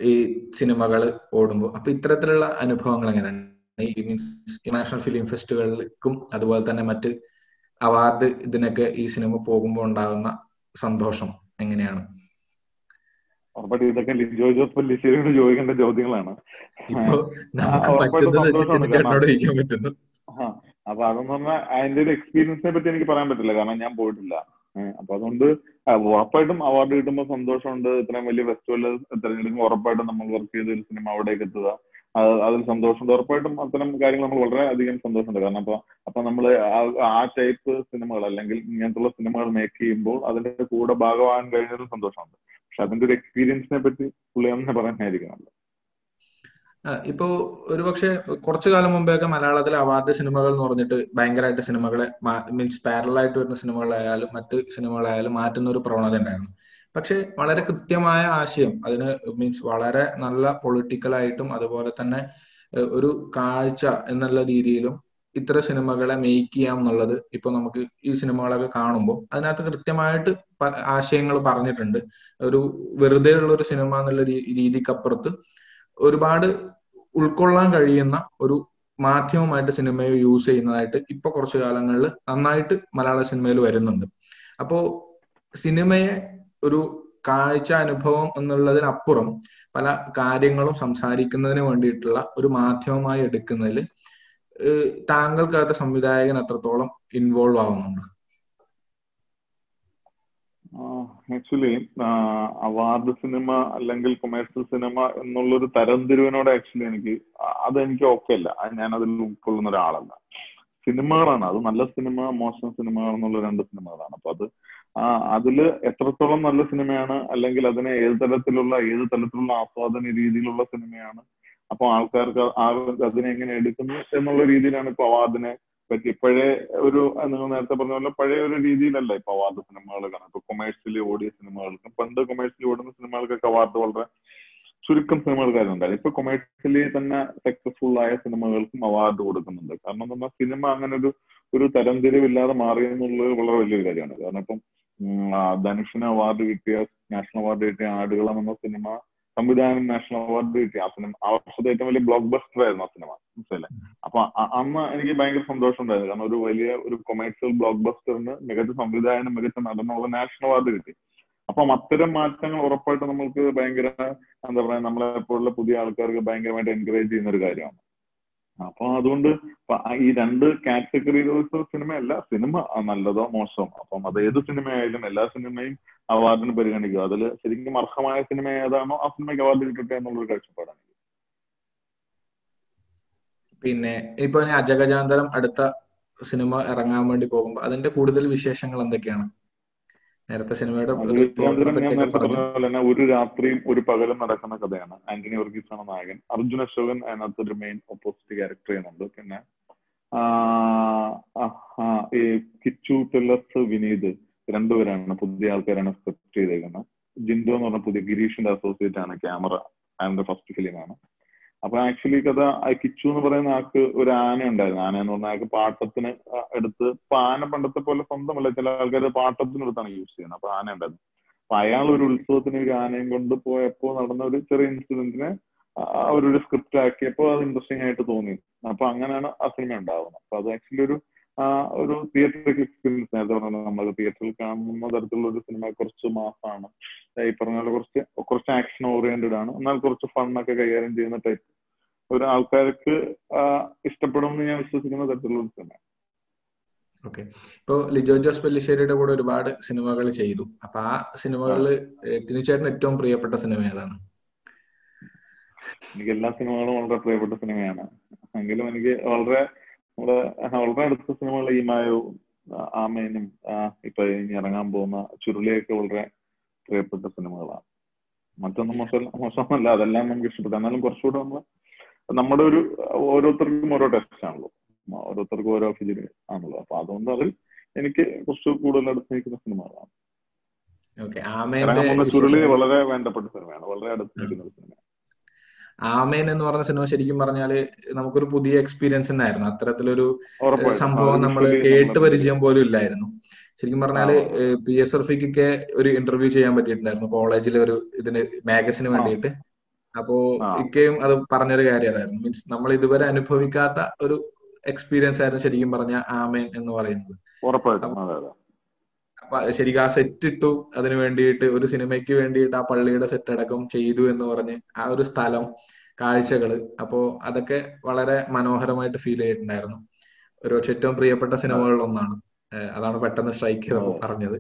ഈ സിനിമകൾ ഓടുമ്പോൾ. അപ്പൊ ഇത്തരത്തിലുള്ള അനുഭവങ്ങൾ എങ്ങനെയാണ്? ഇന്റർനാഷണൽ ഫിലിം ഫെസ്റ്റിവലുകൾക്കും അതുപോലെ തന്നെ മറ്റ് അവാർഡ് ഇതിനൊക്കെ ഈ സിനിമ പോകുമ്പോൾ ഉണ്ടാകുന്ന സന്തോഷം എങ്ങനെയാണ്? ഉറപ്പായിട്ടും ഇതൊക്കെ ലിജോ ജോസ് പല്ലിശ്ശേരിയോട് ചോദിക്കേണ്ട ചോദ്യങ്ങളാണ്. അപ്പൊ അതെന്ന് പറഞ്ഞാൽ അതിന്റെ ഒരു എക്സ്പീരിയൻസിനെ പറ്റി എനിക്ക് പറയാൻ പറ്റില്ല. കാരണം ഞാൻ പോയിട്ടില്ല. അപ്പൊ അതുകൊണ്ട് ഉറപ്പായിട്ടും അവാർഡ് കിട്ടുമ്പോൾ സന്തോഷമുണ്ട്. ഇത്രയും വലിയ ഫെസ്റ്റിവൽ തിരഞ്ഞെടുക്കുമ്പോൾ ഉറപ്പായിട്ടും നമ്മൾ വർക്ക് ചെയ്ത ഒരു സിനിമ അവിടേക്ക് എത്തുക. അതിൽ സന്തോഷമുണ്ട്. ഉറപ്പായിട്ടും അത്തരം കാര്യങ്ങൾ നമ്മൾ വളരെ അധികം സന്തോഷമുണ്ട്. കാരണം അപ്പൊ അപ്പൊ നമ്മൾ ആ ടൈപ്പ് സിനിമകൾ അല്ലെങ്കിൽ ഇങ്ങനത്തുള്ള സിനിമകൾ മേക്ക് ചെയ്യുമ്പോൾ അതിന്റെ കൂടെ ഭാഗമാകാൻ കഴിഞ്ഞതിൽ സന്തോഷമുണ്ട്. പക്ഷെ അതിന്റെ ഒരു എക്സ്പീരിയൻസിനെ പറ്റി പുള്ളി തന്നെ പറയാനായിരിക്കണല്ലോ ഇപ്പോ ഒരുപക്ഷെ കുറച്ചു കാലം മുമ്പെയൊക്കെ മലയാളത്തിലെ അവാർഡ് സിനിമകൾ എന്ന് പറഞ്ഞിട്ട് ഭയങ്കരമായിട്ട് സിനിമകളെ മീൻസ് പാരലായിട്ട് വരുന്ന സിനിമകളായാലും മറ്റ് സിനിമകളായാലും മാറ്റുന്ന ഒരു പ്രവണത ഉണ്ടായിരുന്നു. പക്ഷെ വളരെ കൃത്യമായ ആശയം. അതിന് മീൻസ് വളരെ നല്ല പൊളിറ്റിക്കലായിട്ടും അതുപോലെ തന്നെ ഒരു കാഴ്ച എന്നുള്ള രീതിയിലും ഇത്ര സിനിമകളെ മേക്ക് ചെയ്യാം എന്നുള്ളത് ഇപ്പൊ നമുക്ക് ഈ സിനിമകളൊക്കെ കാണുമ്പോൾ അതിനകത്ത് കൃത്യമായിട്ട് ആശയങ്ങൾ പറഞ്ഞിട്ടുണ്ട്. ഒരു വെറുതെ ഉള്ള ഒരു സിനിമ എന്നുള്ള രീതിക്കപ്പുറത്ത് ഒരുപാട് ഉൾക്കൊള്ളാൻ കഴിയുന്ന ഒരു മാധ്യമമായിട്ട് സിനിമയെ യൂസ് ചെയ്യുന്നതായിട്ട് ഇപ്പൊ കുറച്ചു കാലങ്ങളിൽ നന്നായിട്ട് മലയാള സിനിമയിൽ വരുന്നുണ്ട്. അപ്പോ സിനിമയെ ഒരു കാഴ്ച അനുഭവം എന്നുള്ളതിനപ്പുറം പല കാര്യങ്ങളും സംസാരിക്കുന്നതിന് വേണ്ടിയിട്ടുള്ള ഒരു മാധ്യമമായി എടുക്കുന്നതിൽ താങ്കൾക്കകത്ത് സംവിധായകൻ എത്രത്തോളം ഇൻവോൾവ് ആവുന്നുണ്ട്? ആക്ച്വലി അവാർഡ് സിനിമ അല്ലെങ്കിൽ കൊമേഴ്സ്യൽ സിനിമ എന്നുള്ളൊരു തരംതിരിവിനോട് ആക്ച്വലി എനിക്ക് അതെനിക്ക് ഓക്കെ അല്ല. ഞാൻ അതിൽ ഉൾക്കൊള്ളുന്ന ഒരാളല്ല. സിനിമകളാണ്. അത് നല്ല സിനിമ മോശം സിനിമകൾ എന്നുള്ള രണ്ട് സിനിമകളാണ്. അപ്പൊ അത് അതിൽ എത്രത്തോളം നല്ല സിനിമയാണ് അല്ലെങ്കിൽ അതിനെ ഏത് തരത്തിലുള്ള ഏത് തരത്തിലുള്ള ആസ്വാദന രീതിയിലുള്ള സിനിമയാണ് അപ്പൊ ആൾക്കാർക്ക് അതിനെ എങ്ങനെ എടുക്കുന്നു എന്നുള്ള രീതിയിലാണ് ഇപ്പൊ അവാർഡിനെ പറ്റി. പഴയ ഒരു നിങ്ങൾ നേരത്തെ പറഞ്ഞ പോലെ പഴയ ഒരു രീതിയിലല്ല ഇപ്പൊ അവാർഡ് സിനിമകൾ കാണാം ഇപ്പൊ കൊമേഴ്സ്യലി ഓടിയ സിനിമകൾക്കും പണ്ട് കൊമേഴ്സ്യലി ഓടുന്ന സിനിമകൾക്കൊക്കെ അവാർഡ് വളരെ ചുരുക്കം സിനിമകൾക്കാരുണ്ടായിരുന്നു ഇപ്പൊ കൊമേഴ്സ്യലി തന്നെ സക്സസ്ഫുൾ ആയ സിനിമകൾക്കും അവാർഡ് കൊടുക്കുന്നുണ്ട്. കാരണം എന്താ സിനിമ അങ്ങനെ ഒരു ഒരു തരംതിരിവില്ലാതെ മാറി എന്നുള്ളത് വളരെ വലിയൊരു കാര്യമാണ്. കാരണം ഇപ്പം ധനുഷിന് അവാർഡ് കിട്ടിയ നാഷണൽ അവാർഡ് കിട്ടിയ ആടുകളം എന്ന സിനിമ സംവിധാനം നാഷണൽ അവാർഡ് കിട്ടി ആ സിനിമ ആ വർഷത്തെ ഏറ്റവും വലിയ ബ്ലോക്ക് ബസ്റ്റർ ആയിരുന്നു ആ സിനിമ മനസ്സിലെ അപ്പൊ അന്ന് എനിക്ക് ഭയങ്കര സന്തോഷം ഉണ്ടായിരുന്നു. കാരണം ഒരു വലിയ ഒരു കൊമേഴ്സ്യൽ ബ്ലോക്ക് ബസ്റ്ററിന് മികച്ച സംവിധായകനും മികച്ച നടനുള്ള നാഷണൽ അവാർഡ് കിട്ടി. അപ്പൊ അത്തരം മാറ്റങ്ങൾ ഉറപ്പായിട്ട് നമ്മൾക്ക് ഭയങ്കര എന്താ പറയാ നമ്മളെ പോലുള്ള പുതിയ ആൾക്കാർക്ക് ഭയങ്കരമായിട്ട് എൻകറേജ് ചെയ്യുന്ന ഒരു കാര്യമാണ്. അപ്പൊ അതുകൊണ്ട് ഈ രണ്ട് കാറ്റഗറിയിലുള്ള സിനിമയല്ല സിനിമ നല്ലതോ മോശമോ? അപ്പം അത് ഏത് സിനിമയായാലും എല്ലാ സിനിമയും അവാർഡിന് പരിഗണിക്കുക. അതിൽ ശരിക്കും അർഹമായ സിനിമ ഏതാണോ ആ സിനിമയ്ക്ക് അവാർഡ് കിട്ടട്ടെ എന്നുള്ളൊരു കാഴ്ചപ്പാടാണ്. പിന്നെ ഇപ്പൊ അജഗജാന്തരം അടുത്ത സിനിമ ഇറങ്ങാൻ വേണ്ടി പോകുമ്പോൾ അതിന്റെ കൂടുതൽ വിശേഷങ്ങൾ എന്തൊക്കെയാണ്? നേരത്തെ സിനിമയുടെ ഒരു രാത്രിയും ഒരു പകലും നടക്കുന്ന കഥയാണ്. ആന്റണി വർഗീസ് ആണ് നായകൻ. അർജുൻ അശോകൻ അതിനകത്ത് ഒരു മെയിൻ ഓപ്പോസിറ്റ് ക്യാരക്ടർ ചെയ്യുന്നുണ്ട്. പിന്നെ കിച്ചു ടെല്ലസ് വിനീത് രണ്ടുപേരാണ് പുതിയ ആൾക്കാരാണ് സ്ക്രിപ്റ്റ് ചെയ്തേക്കുന്നത്. ജിൻഡോ എന്ന് പറഞ്ഞ പുതിയ ഗിരീഷിന്റെ അസോസിയേറ്റ് ആണ് ക്യാമറ. ആൻഡ് ഫസ്റ്റ് ഫിലിമാണ് അപ്പൊ ആക്ച്വലി കഥ കിച്ചു എന്ന് പറയുന്ന ആൾക്ക് ഒരു ആന ഉണ്ടായിരുന്നു. ആന എന്ന് പറഞ്ഞ ആൾക്ക് പാട്ടത്തിന് എടുത്ത് ഇപ്പൊ ആന പണ്ടത്തെ പോലെ സ്വന്തമല്ല. ചില ആൾക്കാർ പാട്ടത്തിന് എടുത്താണ് യൂസ് ചെയ്യുന്നത്. അപ്പൊ ആന ഉണ്ടായിരുന്നു. അപ്പൊ അയാൾ ഒരു ഉത്സവത്തിന് ഒരു ആനയും കൊണ്ട് പോയപ്പോ നടന്ന ഒരു ചെറിയ ഇൻസിഡന്റിനെ അവരൊരു സ്ക്രിപ്റ്റ് ആക്കിയപ്പോൾ അത് ഇൻട്രസ്റ്റിംഗ് ആയിട്ട് തോന്നി. അപ്പൊ അങ്ങനെയാണ് ആ സിനിമ ഉണ്ടാവുന്നത്. അപ്പൊ അത് ആക്ച്വലി ഒരു ഒരു തിയേറ്ററിൽ എക്സ്പീരിയൻസ് നേരത്തെ പറഞ്ഞ നമ്മൾ തിയേറ്ററിൽ കാണുന്ന തരത്തിലുള്ള ഒരു സിനിമ കുറച്ച് മാസമാണ് ഈ പറഞ്ഞ പോലെ കുറച്ച് കുറച്ച് ആക്ഷൻ ഓറിയന്റഡ് ആണ്. എന്നാൽ കുറച്ച് ഫണ്ണൊക്കെ കൈകാര്യം ചെയ്യുന്ന ടൈപ്പ് ഒരു ആൾക്കാർക്ക് ഇഷ്ടപ്പെടുമെന്ന് ഞാൻ വിശ്വസിക്കുന്ന തരത്തിലുള്ള ഒരു സിനിമ ഓക്കെ ഇപ്പോ ലിജോ ജോസ് പെല്ലിശ്ശേരിയുടെ കൂടെ ഒരുപാട് സിനിമകൾ ചെയ്തു. അപ്പൊ ആ സിനിമകളിൽ ടിനുചേട്ടന് ഏറ്റവും പ്രിയപ്പെട്ട സിനിമ ഏതാണ്? എനിക്ക് എല്ലാ സിനിമകളും വളരെ പ്രിയപ്പെട്ട സിനിമയാണ് എങ്കിലും എനിക്ക് വളരെ നമ്മുടെ വളരെ അടുത്ത സിനിമകൾ ഈ മായവും ആമേനും ഇപ്പൊ ഇനി ഇറങ്ങാൻ പോകുന്ന ചുരുളിയൊക്കെ വളരെ പ്രിയപ്പെട്ട സിനിമകളാണ്. മറ്റൊന്നും മോശം മോശമല്ല അതെല്ലാം നമുക്ക് ഇഷ്ടപ്പെട്ടു. എന്നാലും കുറച്ചുകൂടെ നമ്മൾ നമ്മുടെ ഒരു ഓരോരുത്തർക്കും ഓരോ ടെസ്റ്റ് ആണല്ലോ. ഓരോരുത്തർക്കും ഓരോ ഫിലിം ആണല്ലോ. അപ്പൊ അതുകൊണ്ട് അതിൽ എനിക്ക് കുറച്ച് കൂടുതൽ അടുത്ത് നിൽക്കുന്ന സിനിമകളാണ് ചുരുളി വളരെ വേണ്ടപ്പെട്ട സിനിമയാണ്. വളരെ അടുത്ത് നിൽക്കുന്ന സിനിമയാണ്. ആമേൻ എന്ന് പറഞ്ഞ സിനിമ ശരിക്കും പറഞ്ഞാൽ നമുക്കൊരു പുതിയ എക്സ്പീരിയൻസ് ഉണ്ടായിരുന്നു. അത്തരത്തിലൊരു സംഭവം നമ്മൾ കേട്ട് പരിചയം പോലും ഇല്ലായിരുന്നു. ശരിക്കും പറഞ്ഞാൽ പി എസ് എർഫിക്കൊക്കെ ഒരു ഇന്റർവ്യൂ ചെയ്യാൻ പറ്റിയിട്ടുണ്ടായിരുന്നു. കോളേജിലെ ഒരു ഇതിന് മാഗസിന് വേണ്ടിയിട്ട്. അപ്പോ ഇക്കയും അത് പറഞ്ഞൊരു കാര്യം അതായിരുന്നു. മീൻസ് നമ്മൾ ഇതുവരെ അനുഭവിക്കാത്ത ഒരു എക്സ്പീരിയൻസ് ആയിരുന്നു ശരിക്കും പറഞ്ഞ ആമേൻ എന്ന് പറയുന്നത്. ശരിക്കും ആ സെറ്റ് ഇട്ടു അതിന് വേണ്ടിയിട്ട് ഒരു സിനിമയ്ക്ക് വേണ്ടിയിട്ട് ആ പള്ളിയുടെ സെറ്റ് അടക്കം ചെയ്തു എന്ന് പറഞ്ഞ് ആ ഒരു സ്ഥലം കാഴ്ചകൾ അപ്പോ അതൊക്കെ വളരെ മനോഹരമായിട്ട് ഫീൽ ചെയ്തിട്ടുണ്ടായിരുന്നു. ഒരു ഏറ്റവും പ്രിയപ്പെട്ട സിനിമകളിൽ ഒന്നാണ്. അതാണ് പെട്ടെന്ന് സ്ട്രൈക്ക് ചെയ്തപ്പോ പറഞ്ഞത്.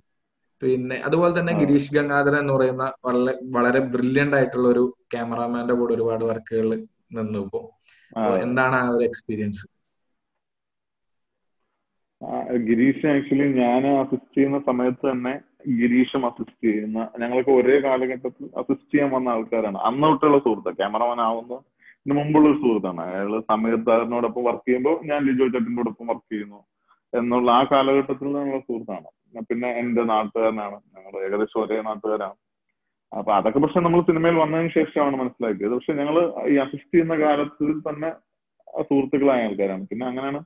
പിന്നെ അതുപോലെ തന്നെ ഗിരീഷ് ഗംഗാധരൻ എന്ന് പറയുന്ന വളരെ വളരെ ബ്രില്യന്റ് ആയിട്ടുള്ള ഒരു ക്യാമറാമാന്റെ കൂടെ ഒരുപാട് വർക്കുകൾ നിന്നു ഇപ്പോ. എന്താണ് ആ ഒരു എക്സ്പീരിയൻസ് ഗിരീഷ് ആക്ച്വലി ഞാൻ അസിസ്റ്റ് ചെയ്യുന്ന സമയത്ത് തന്നെ ഗിരീഷും അസിസ്റ്റ് ചെയ്യുന്ന ഞങ്ങളൊക്കെ ഒരേ കാലഘട്ടത്തിൽ അസിസ്റ്റ് ചെയ്യാൻ വന്ന ആൾക്കാരാണ്. അന്ന് തൊട്ടുള്ള സുഹൃത്ത് ക്യാമറമാൻ ആവുന്നതിന് മുമ്പുള്ള ഒരു സുഹൃത്താണ്. അയാൾ സമയത്താറിനോടൊപ്പം വർക്ക് ചെയ്യുമ്പോൾ ഞാൻ ലിജോ ചട്ടിനോടൊപ്പം വർക്ക് ചെയ്യുന്നു എന്നുള്ള ആ കാലഘട്ടത്തിൽ നിന്നുള്ള സുഹൃത്താണ്. പിന്നെ എന്റെ നാട്ടുകാരനാണ് ഞങ്ങൾ ഏകദേശം ഒരേ നാട്ടുകാരാണ്. അപ്പൊ അതൊക്കെ പക്ഷെ നമ്മൾ സിനിമയിൽ വന്നതിന് ശേഷമാണ് മനസ്സിലാക്കിയത്. പക്ഷെ ഞങ്ങൾ ഈ അസിസ്റ്റ് ചെയ്യുന്ന കാലത്തിൽ തന്നെ സുഹൃത്തുക്കളായ ആൾക്കാരാണ്. പിന്നെ അങ്ങനെയാണ്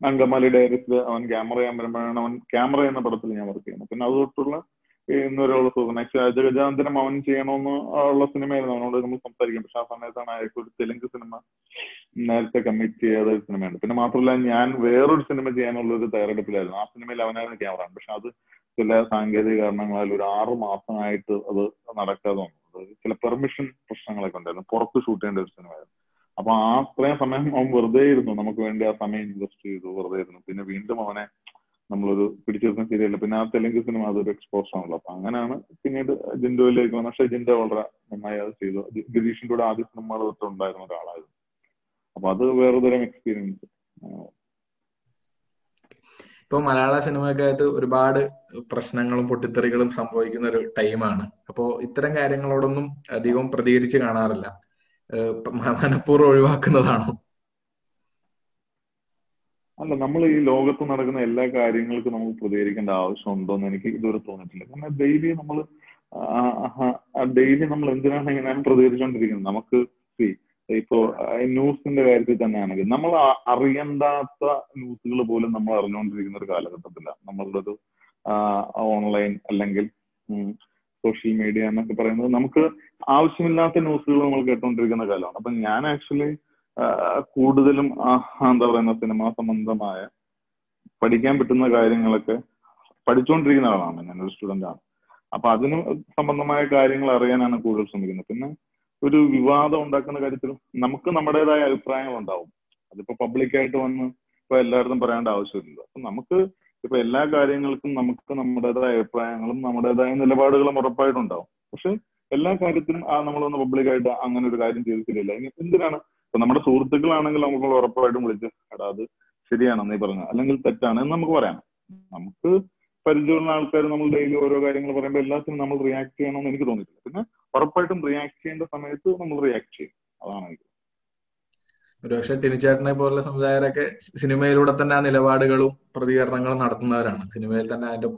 അങ്കമാലി ഡയറീസിൽ അവൻ ക്യാമറ ചെയ്യാൻ വരുമ്പോഴാണ് അവൻ ക്യാമറ എന്ന പടത്തിൽ ഞാൻ വർക്ക് ചെയ്യുന്നത്. പിന്നെ അത് തൊട്ടുള്ള ഇന്നൊരാളുള്ള സുഹൃത്ത് ആക്ച്വലി അജഗജാന്തരം അവൻ ചെയ്യണമെന്ന് ഉള്ള സിനിമയായിരുന്നു അവനോട് നമ്മൾ സംസാരിക്കും. പക്ഷെ ആ സമയത്താണ് അയാൾക്ക് ഒരു തെലുങ്ക് സിനിമ നേരത്തെ കമ്മിറ്റ് ചെയ്യാത്ത ഒരു സിനിമയുണ്ട്. പിന്നെ മാത്രമല്ല ഞാൻ വേറൊരു സിനിമ ചെയ്യാനുള്ള ഒരു തയ്യാറെടുപ്പിലായിരുന്നു. ആ സിനിമയിൽ അവനായിരുന്നു ക്യാമറ പക്ഷെ അത് ചില സാങ്കേതിക കാരണങ്ങളാൽ ഒരു ആറ് മാസമായിട്ട് അത് നടക്കാതെ വന്നു. ചില പെർമിഷൻ പ്രശ്നങ്ങളൊക്കെ ഉണ്ടായിരുന്നു. പുറത്ത് ഷൂട്ട് ചെയ്യേണ്ട ഒരു സിനിമയായിരുന്നു. അപ്പൊ ആ അത്രയും സമയം അവൻ വെറുതെ ഇരുന്നു. നമുക്ക് വേണ്ടി ആ സമയം ഇൻവെസ്റ്റ് ചെയ്തു വെറുതെ ഇരുന്നു. പിന്നെ വീണ്ടും അവനെ നമ്മളൊരു പിടിച്ചിരുന്ന ശരിയല്ല പിന്നെ ആ തെലുങ്ക് സിനിമ അതൊരു എക്സ്പോസ് ആണല്ലോ. അപ്പൊ അങ്ങനെയാണ് പിന്നീട് ജിൻഡോയിലേക്ക് വന്നത്. പക്ഷെ ജിൻഡോ വളരെ നന്നായി അത് ചെയ്തു. ഗിരീഷിന്റെ കൂടെ ആദ്യ സിനിമകൾ തൊട്ട് ഉണ്ടായിരുന്ന ഒരാളായിരുന്നു. അപ്പൊ അത് വേറെ തരം എക്സ്പീരിയൻസ് ഇപ്പൊ മലയാള സിനിമയ്ക്കകത്ത് ഒരുപാട് പ്രശ്നങ്ങളും പൊട്ടിത്തെറികളും സംഭവിക്കുന്ന ഒരു ടൈമാണ് അപ്പോ ഇത്തരം കാര്യങ്ങളോടൊന്നും അധികം പ്രതികരിച്ച് കാണാറില്ല. മനഃപൂർവം ഒഴിവാക്കുന്നതാണോ? അല്ല നമ്മൾ ഈ ലോകത്ത് നടക്കുന്ന എല്ലാ കാര്യങ്ങൾക്കും നമുക്ക് പ്രതികരിക്കേണ്ട ആവശ്യമുണ്ടോ എന്ന് എനിക്ക് ഇതുവരെ തോന്നിയിട്ടില്ല. കാരണം ഡെയിലി നമ്മൾ ഡെയിലി നമ്മൾ എന്തിനാണ് ഇങ്ങനെ പ്രതികരിച്ചുകൊണ്ടിരിക്കുന്നത്? നമുക്ക് ഇപ്പോ ന്യൂസിന്റെ കാര്യത്തിൽ തന്നെയാണെങ്കിൽ നമ്മൾ അറിയണ്ടാത്ത ന്യൂസുകൾ പോലും നമ്മൾ അറിഞ്ഞുകൊണ്ടിരിക്കുന്ന ഒരു കാലഘട്ടത്തിലാണ്. നമ്മളുടെ ഒരു ഓൺലൈൻ അല്ലെങ്കിൽ സോഷ്യൽ മീഡിയ എന്നൊക്കെ പറയുന്നത് നമുക്ക് ആവശ്യമില്ലാത്ത ന്യൂസുകൾ നമ്മൾ കേട്ടുകൊണ്ടിരിക്കുന്ന കാലമാണ്. അപ്പൊ ഞാൻ ആക്ച്വലി കൂടുതലും എന്താ പറയുന്ന സിനിമാ സംബന്ധമായ പഠിക്കാൻ പറ്റുന്ന കാര്യങ്ങളൊക്കെ പഠിച്ചുകൊണ്ടിരിക്കുന്ന ആളാണ് ഞാനൊരു സ്റ്റുഡന്റ് ആണ്. അപ്പൊ അതിന് സംബന്ധമായ കാര്യങ്ങൾ അറിയാനാണ് കൂടുതൽ ശ്രമിക്കുന്നത്. പിന്നെ ഒരു വിവാദം ഉണ്ടാക്കുന്ന കാര്യത്തിൽ നമുക്ക് നമ്മുടേതായ അഭിപ്രായങ്ങൾ ഉണ്ടാവും. അതിപ്പോ പബ്ലിക്കായിട്ട് വന്ന് ഇപ്പൊ എല്ലായിടത്തും പറയേണ്ട ആവശ്യമില്ല അപ്പൊ നമുക്ക് ഇപ്പൊ എല്ലാ കാര്യങ്ങൾക്കും നമുക്ക് നമ്മുടേതായ അഭിപ്രായങ്ങളും നമ്മുടേതായ നിലപാടുകളും ഉറപ്പായിട്ടുണ്ടാവും. പക്ഷെ എല്ലാ കാര്യത്തിനും ആ നമ്മളൊന്ന് പബ്ലിക്കായിട്ട് അങ്ങനെ ഒരു കാര്യം ചെയ്തിട്ടില്ല. ഇനി എന്തിനാണ്? ഇപ്പൊ നമ്മുടെ സുഹൃത്തുക്കളാണെങ്കിൽ നമുക്ക് ഉറപ്പായിട്ടും വിളിച്ച് എടാ അത് ശരിയാണ് നീ പറഞ്ഞ അല്ലെങ്കിൽ തെറ്റാണ് എന്ന് നമുക്ക് പറയാം. നമുക്ക് പരിചയമുള്ള ആൾക്കാർ നമ്മൾ ഡെയിലി ഓരോ കാര്യങ്ങൾ പറയുമ്പോൾ എല്ലാത്തിനും നമ്മൾ റിയാക്ട് ചെയ്യണമെന്ന് എനിക്ക് തോന്നിയിട്ടില്ല. പിന്നെ ഉറപ്പായിട്ടും റിയാക്ട് ചെയ്യേണ്ട സമയത്ത് നമ്മൾ റിയാക്ട് ചെയ്യും. അതാണ് എനിക്ക് ഒരുപക്ഷെ ടിനിച്ചേട്ടനെ പോലുള്ള സംവിധായകരൊക്കെ സിനിമയിലൂടെ തന്നെ ആ നിലപാടുകളും പ്രതികരണങ്ങളും നടത്തുന്നവരാണ്. സിനിമയിൽ തന്നെ അതിന്റെ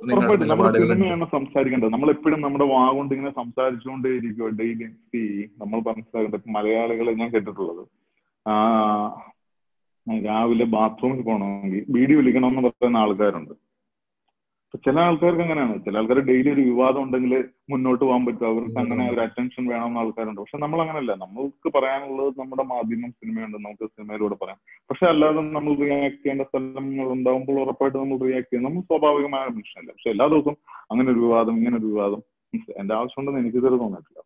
നിലപാടുകളും സംസാരിക്കേണ്ടത് നമ്മൾ എപ്പോഴും നമ്മുടെ വാ കൊണ്ട് ഇങ്ങനെ സംസാരിച്ചുകൊണ്ടേ ഇരിക്കുവോ. ഡെയിലി നമ്മൾ മനസ്സിലാക്കേണ്ടത് മലയാളികളെ ഞാൻ കേട്ടിട്ടുള്ളത്. ആ രാവിലെ ബാത്റൂമിൽ പോകണമെങ്കിൽ വീഡിയോ വിളിക്കണമെന്ന് പറയുന്ന ആൾക്കാരുണ്ട്. ചില ആൾക്കാർക്ക് അങ്ങനെയാണ്. ചില ആൾക്കാർ ഡെയിലി ഒരു വിവാദം ഉണ്ടെങ്കിൽ മുന്നോട്ട് പോകാൻ പറ്റും. അവർക്ക് അങ്ങനെ ഒരു അറ്റൻഷൻ വേണമെന്ന് ആൾക്കാരുണ്ട്. പക്ഷെ നമ്മൾ അങ്ങനെയല്ല നമ്മൾക്ക് പറയാനുള്ളത് നമ്മുടെ മാധ്യമം സിനിമയുണ്ട്. നമുക്ക് സിനിമയിലൂടെ പറയാം. പക്ഷെ അല്ലാതെ നമ്മൾ റിയാക്ട് ചെയ്യേണ്ട സ്ഥലങ്ങൾ ഉണ്ടാകുമ്പോൾ ഉറപ്പായിട്ട് നമ്മൾ റിയാക്ട് ചെയ്യും. നമ്മൾ സ്വാഭാവികമായ മനുഷ്യനല്ല. പക്ഷെ എല്ലാ ദിവസവും അങ്ങനെ ഒരു വിവാദം ഇങ്ങനെ ഒരു വിവാദം എന്റെ ആവശ്യമുണ്ടെന്ന് എനിക്ക് ഇതുവരെ തോന്നിയിട്ടില്ല.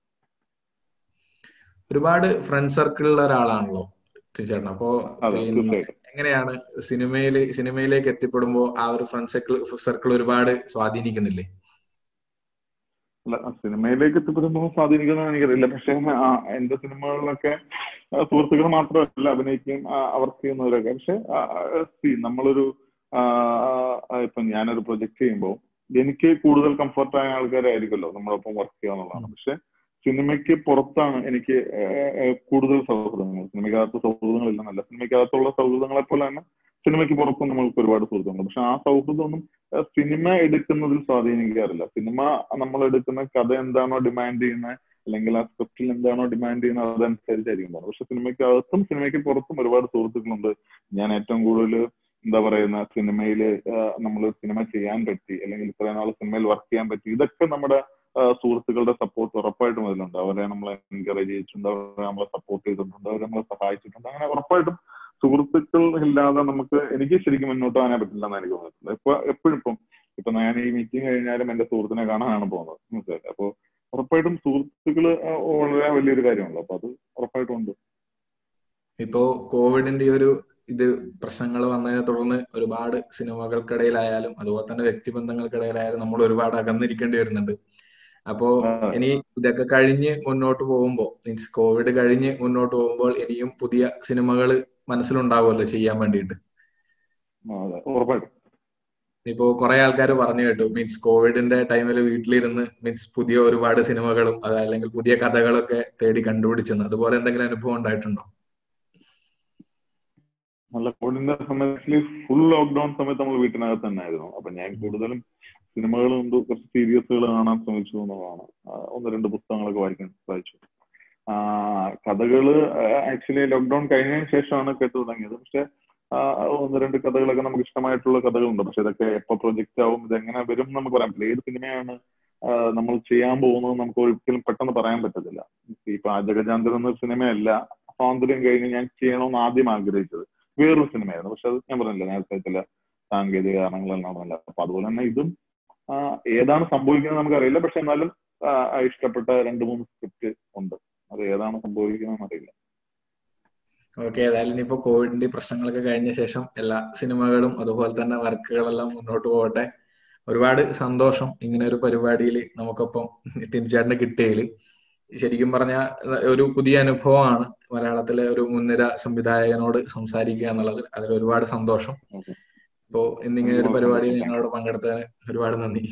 ഒരുപാട് ഫ്രണ്ട് സർക്കിളിലുള്ള ഒരാളാണല്ലോ ചേട്ടൻ. അപ്പോ തീർച്ചയായിട്ടും. എങ്ങനെയാണ് സിനിമയിൽ സിനിമയിലേക്ക് എത്തിപ്പെടുമ്പോൾ ആ ഒരു ഫ്രണ്ട് സർക്കിൾ സർക്കിൾ ഒരുപാട് സ്വാധീനിക്കുന്നില്ലേ? അല്ല സിനിമയിലേക്ക് എത്തിപ്പെടുമ്പോൾ സ്വാധീനിക്കുന്ന എനിക്കറിയില്ല. പക്ഷെ എന്റെ സിനിമകളിലൊക്കെ സുഹൃത്തുക്കൾ മാത്രമല്ല അഭിനയിക്കുകയും അവർ വർക്ക് ചെയ്യുന്നവരൊക്കെ. പക്ഷെ നമ്മളൊരു ഇപ്പൊ ഞാനൊരു പ്രൊജക്ട് ചെയ്യുമ്പോൾ എനിക്ക് കൂടുതൽ കംഫർട്ടായ ആൾക്കാരായിരിക്കുമല്ലോ നമ്മളൊപ്പം വർക്ക് ചെയ്യുക എന്നുള്ളതാണ്. പക്ഷെ സിനിമയ്ക്ക് പുറത്താണ് എനിക്ക് കൂടുതൽ സൗഹൃദങ്ങൾ. സിനിമയ്ക്കകത്ത് സൗഹൃദങ്ങളില്ലെന്നല്ല സിനിമയ്ക്കകത്തുള്ള സൗഹൃദങ്ങളെ പോലെ തന്നെ സിനിമയ്ക്ക് പുറത്തും നമ്മൾക്ക് ഒരുപാട് സുഹൃത്തുക്കളുണ്ട് പക്ഷെ ആ സൗഹൃദമൊന്നും സിനിമ എടുക്കുന്നതിൽ സ്വാധീനിക്കാറില്ല സിനിമ നമ്മൾ എടുക്കുന്ന കഥ എന്താണോ ഡിമാൻഡ് ചെയ്യുന്നത് അല്ലെങ്കിൽ ആ സ്ക്രിപ്റ്റിൽ എന്താണോ ഡിമാൻഡ് ചെയ്യുന്നത് അതനുസരിച്ചായിരിക്കും പക്ഷെ സിനിമയ്ക്കകത്തും സിനിമയ്ക്ക് പുറത്തും ഒരുപാട് സുഹൃത്തുക്കളുണ്ട്. ഞാൻ ഏറ്റവും കൂടുതൽ എന്താ പറയുന്ന സിനിമയിൽ നമ്മൾ സിനിമ ചെയ്യാൻ പറ്റി അല്ലെങ്കിൽ ഇത്രയും നാൾ സിനിമയിൽ വർക്ക് ചെയ്യാൻ പറ്റി. ഇതൊക്കെ നമ്മുടെ സുഹൃത്തുക്കളുടെ സപ്പോർട്ട് ഉറപ്പായിട്ടും അതിലുണ്ട്. അവരെ നമ്മളെ എൻകറേജ് ചെയ്തിട്ടുണ്ട് അവരെ നമ്മളെ സപ്പോർട്ട് ചെയ്തിട്ടുണ്ട് അവരെ നമ്മളെ സഹായിച്ചിട്ടുണ്ട്. അങ്ങനെ ഉറപ്പായിട്ടും സുഹൃത്തുക്കൾ ഇല്ലാതെ നമുക്ക് എനിക്ക് ശരിക്കും മുന്നോട്ട് പോകാനേ പറ്റില്ല എന്ന് എനിക്ക് തോന്നിയിട്ടുണ്ട് ഇപ്പൊ എപ്പോഴും ഇപ്പം ഇപ്പൊ ഞാൻ ഈ മീറ്റിംഗ് കഴിഞ്ഞാലും എന്റെ സുഹൃത്തിനെ കാണാനാണ് പോകുന്നത്. മനസ്സിലായില്ലേ? അപ്പൊ ഉറപ്പായിട്ടും സുഹൃത്തുക്കൾ ആ, വളരെ വലിയൊരു കാര്യമാണല്ലോ. അപ്പൊ അത് ഉറപ്പായിട്ടും ഉണ്ട്. ഇപ്പോ കോവിഡിന്റെ ഒരു ഇത് പ്രശ്നങ്ങൾ വന്നതിനെ തുടർന്ന് ഒരുപാട് സിനിമകൾക്കിടയിലായാലും അതുപോലെ തന്നെ വ്യക്തിബന്ധങ്ങൾക്കിടയിലായാലും നമ്മൾ ഒരുപാട് അകന്നിരിക്കേണ്ടി വരുന്നുണ്ട്. അപ്പോ ഇനി ഇതൊക്കെ കഴിഞ്ഞ് മുന്നോട്ട് പോകുമ്പോൾ മീൻസ് കോവിഡ് കഴിഞ്ഞ് മുന്നോട്ട് പോകുമ്പോൾ ഇനിയും പുതിയ സിനിമകൾ മനസ്സിലുണ്ടാവുമല്ലോ ചെയ്യാൻ വേണ്ടിട്ട് ഇപ്പോ കുറെ ആൾക്കാർ പറഞ്ഞു കേട്ടു മീൻസ് കോവിഡിന്റെ ടൈമിൽ വീട്ടിലിരുന്ന് മീൻസ് പുതിയ ഒരുപാട് സിനിമകളും അതല്ലെങ്കിൽ പുതിയ കഥകളൊക്കെ തേടി കണ്ടുപിടിച്ചെന്ന്. അതുപോലെ എന്തെങ്കിലും അനുഭവം ഉണ്ടായിട്ടുണ്ടോ? നല്ല കോവിഡിന്റെ സമയത്തിൽ ഫുൾ ലോക്ക്ഡൌൺ സമയത്ത് നമ്മൾ വീട്ടിനകത്ത് തന്നെ ആയിരുന്നു അപ്പൊ ഞാൻ കൂടുതലും സിനിമകൾ മുമ്പ് കുറച്ച് സീരിയസുകൾ കാണാൻ ശ്രമിച്ചു എന്നുള്ളതാണ്. ഒന്ന് രണ്ട് പുസ്തകങ്ങളൊക്കെ വായിക്കാൻ സഹായിച്ചു. കഥകൾ ആക്ച്വലി ലോക്ക്ഡൌൺ കഴിഞ്ഞതിന് ശേഷമാണ് കേട്ടു തുടങ്ങിയത്. പക്ഷെ ഒന്ന് രണ്ട് കഥകളൊക്കെ നമുക്ക് ഇഷ്ടമായിട്ടുള്ള കഥകളുണ്ട്. പക്ഷെ ഇതൊക്കെ എപ്പോ പ്രൊജക്റ്റ് ആവും ഇത് എങ്ങനെ വരും നമുക്ക് പറ്റില്ല. ഏത് സിനിമയാണ് നമ്മൾ ചെയ്യാൻ പോകുന്നത് നമുക്ക് ഒരിക്കലും പെട്ടെന്ന് പറയാൻ പറ്റത്തില്ല. ഈ പാചകചാന്ദ്രൻ എന്ന സിനിമയല്ല സ്വാതന്ത്ര്യം കഴിഞ്ഞ് ഞാൻ ചെയ്യണമെന്ന് ആദ്യം ആഗ്രഹിച്ചത് വേറൊരു സിനിമയായിരുന്നു. പക്ഷെ അത് ഞാൻ പറഞ്ഞില്ല നേരത്തെ ചില സാങ്കേതിക കാരണങ്ങളെല്ലാം അപ്പൊ അതുപോലെ തന്നെ ഇതും ഏതാണ് സംഭവിക്കുന്നത് നമുക്കറിയില്ല. പക്ഷെ എന്നാലും ഇഷ്ടപ്പെട്ട രണ്ട് മൂന്ന് സ്ക്രിപ്റ്റ് ഉണ്ട്. അത് ഏതാണ് സംഭവിക്കുന്നത് അറിയില്ല ഓക്കെ ഏതായാലും ഇനിയിപ്പോ കോവിഡിന്റെ പ്രശ്നങ്ങളൊക്കെ കഴിഞ്ഞ ശേഷം എല്ലാ സിനിമകളും അതുപോലെ തന്നെ വർക്കുകളെല്ലാം മുന്നോട്ട് പോകട്ടെ. ഒരുപാട് സന്തോഷം ഇങ്ങനെ ഒരു പരിപാടിയിൽ നമുക്കൊപ്പം തിരിച്ചേട്ടന് കിട്ടിയതിൽ. ശരിക്കും പറഞ്ഞ ഒരു പുതിയ അനുഭവമാണ് മലയാളത്തിലെ ഒരു മുൻനിര സംവിധായകനോട് സംസാരിക്കുക എന്നുള്ളത്. അതിൽ ഒരുപാട് സന്തോഷം. ഓക്കെ എന്തെങ്കിലും ഇന്നിങ്ങനെ ഒരു പരിപാടിയിൽ ഞങ്ങളോട് പങ്കെടുത്തതിന് ഒരുപാട് നന്ദി.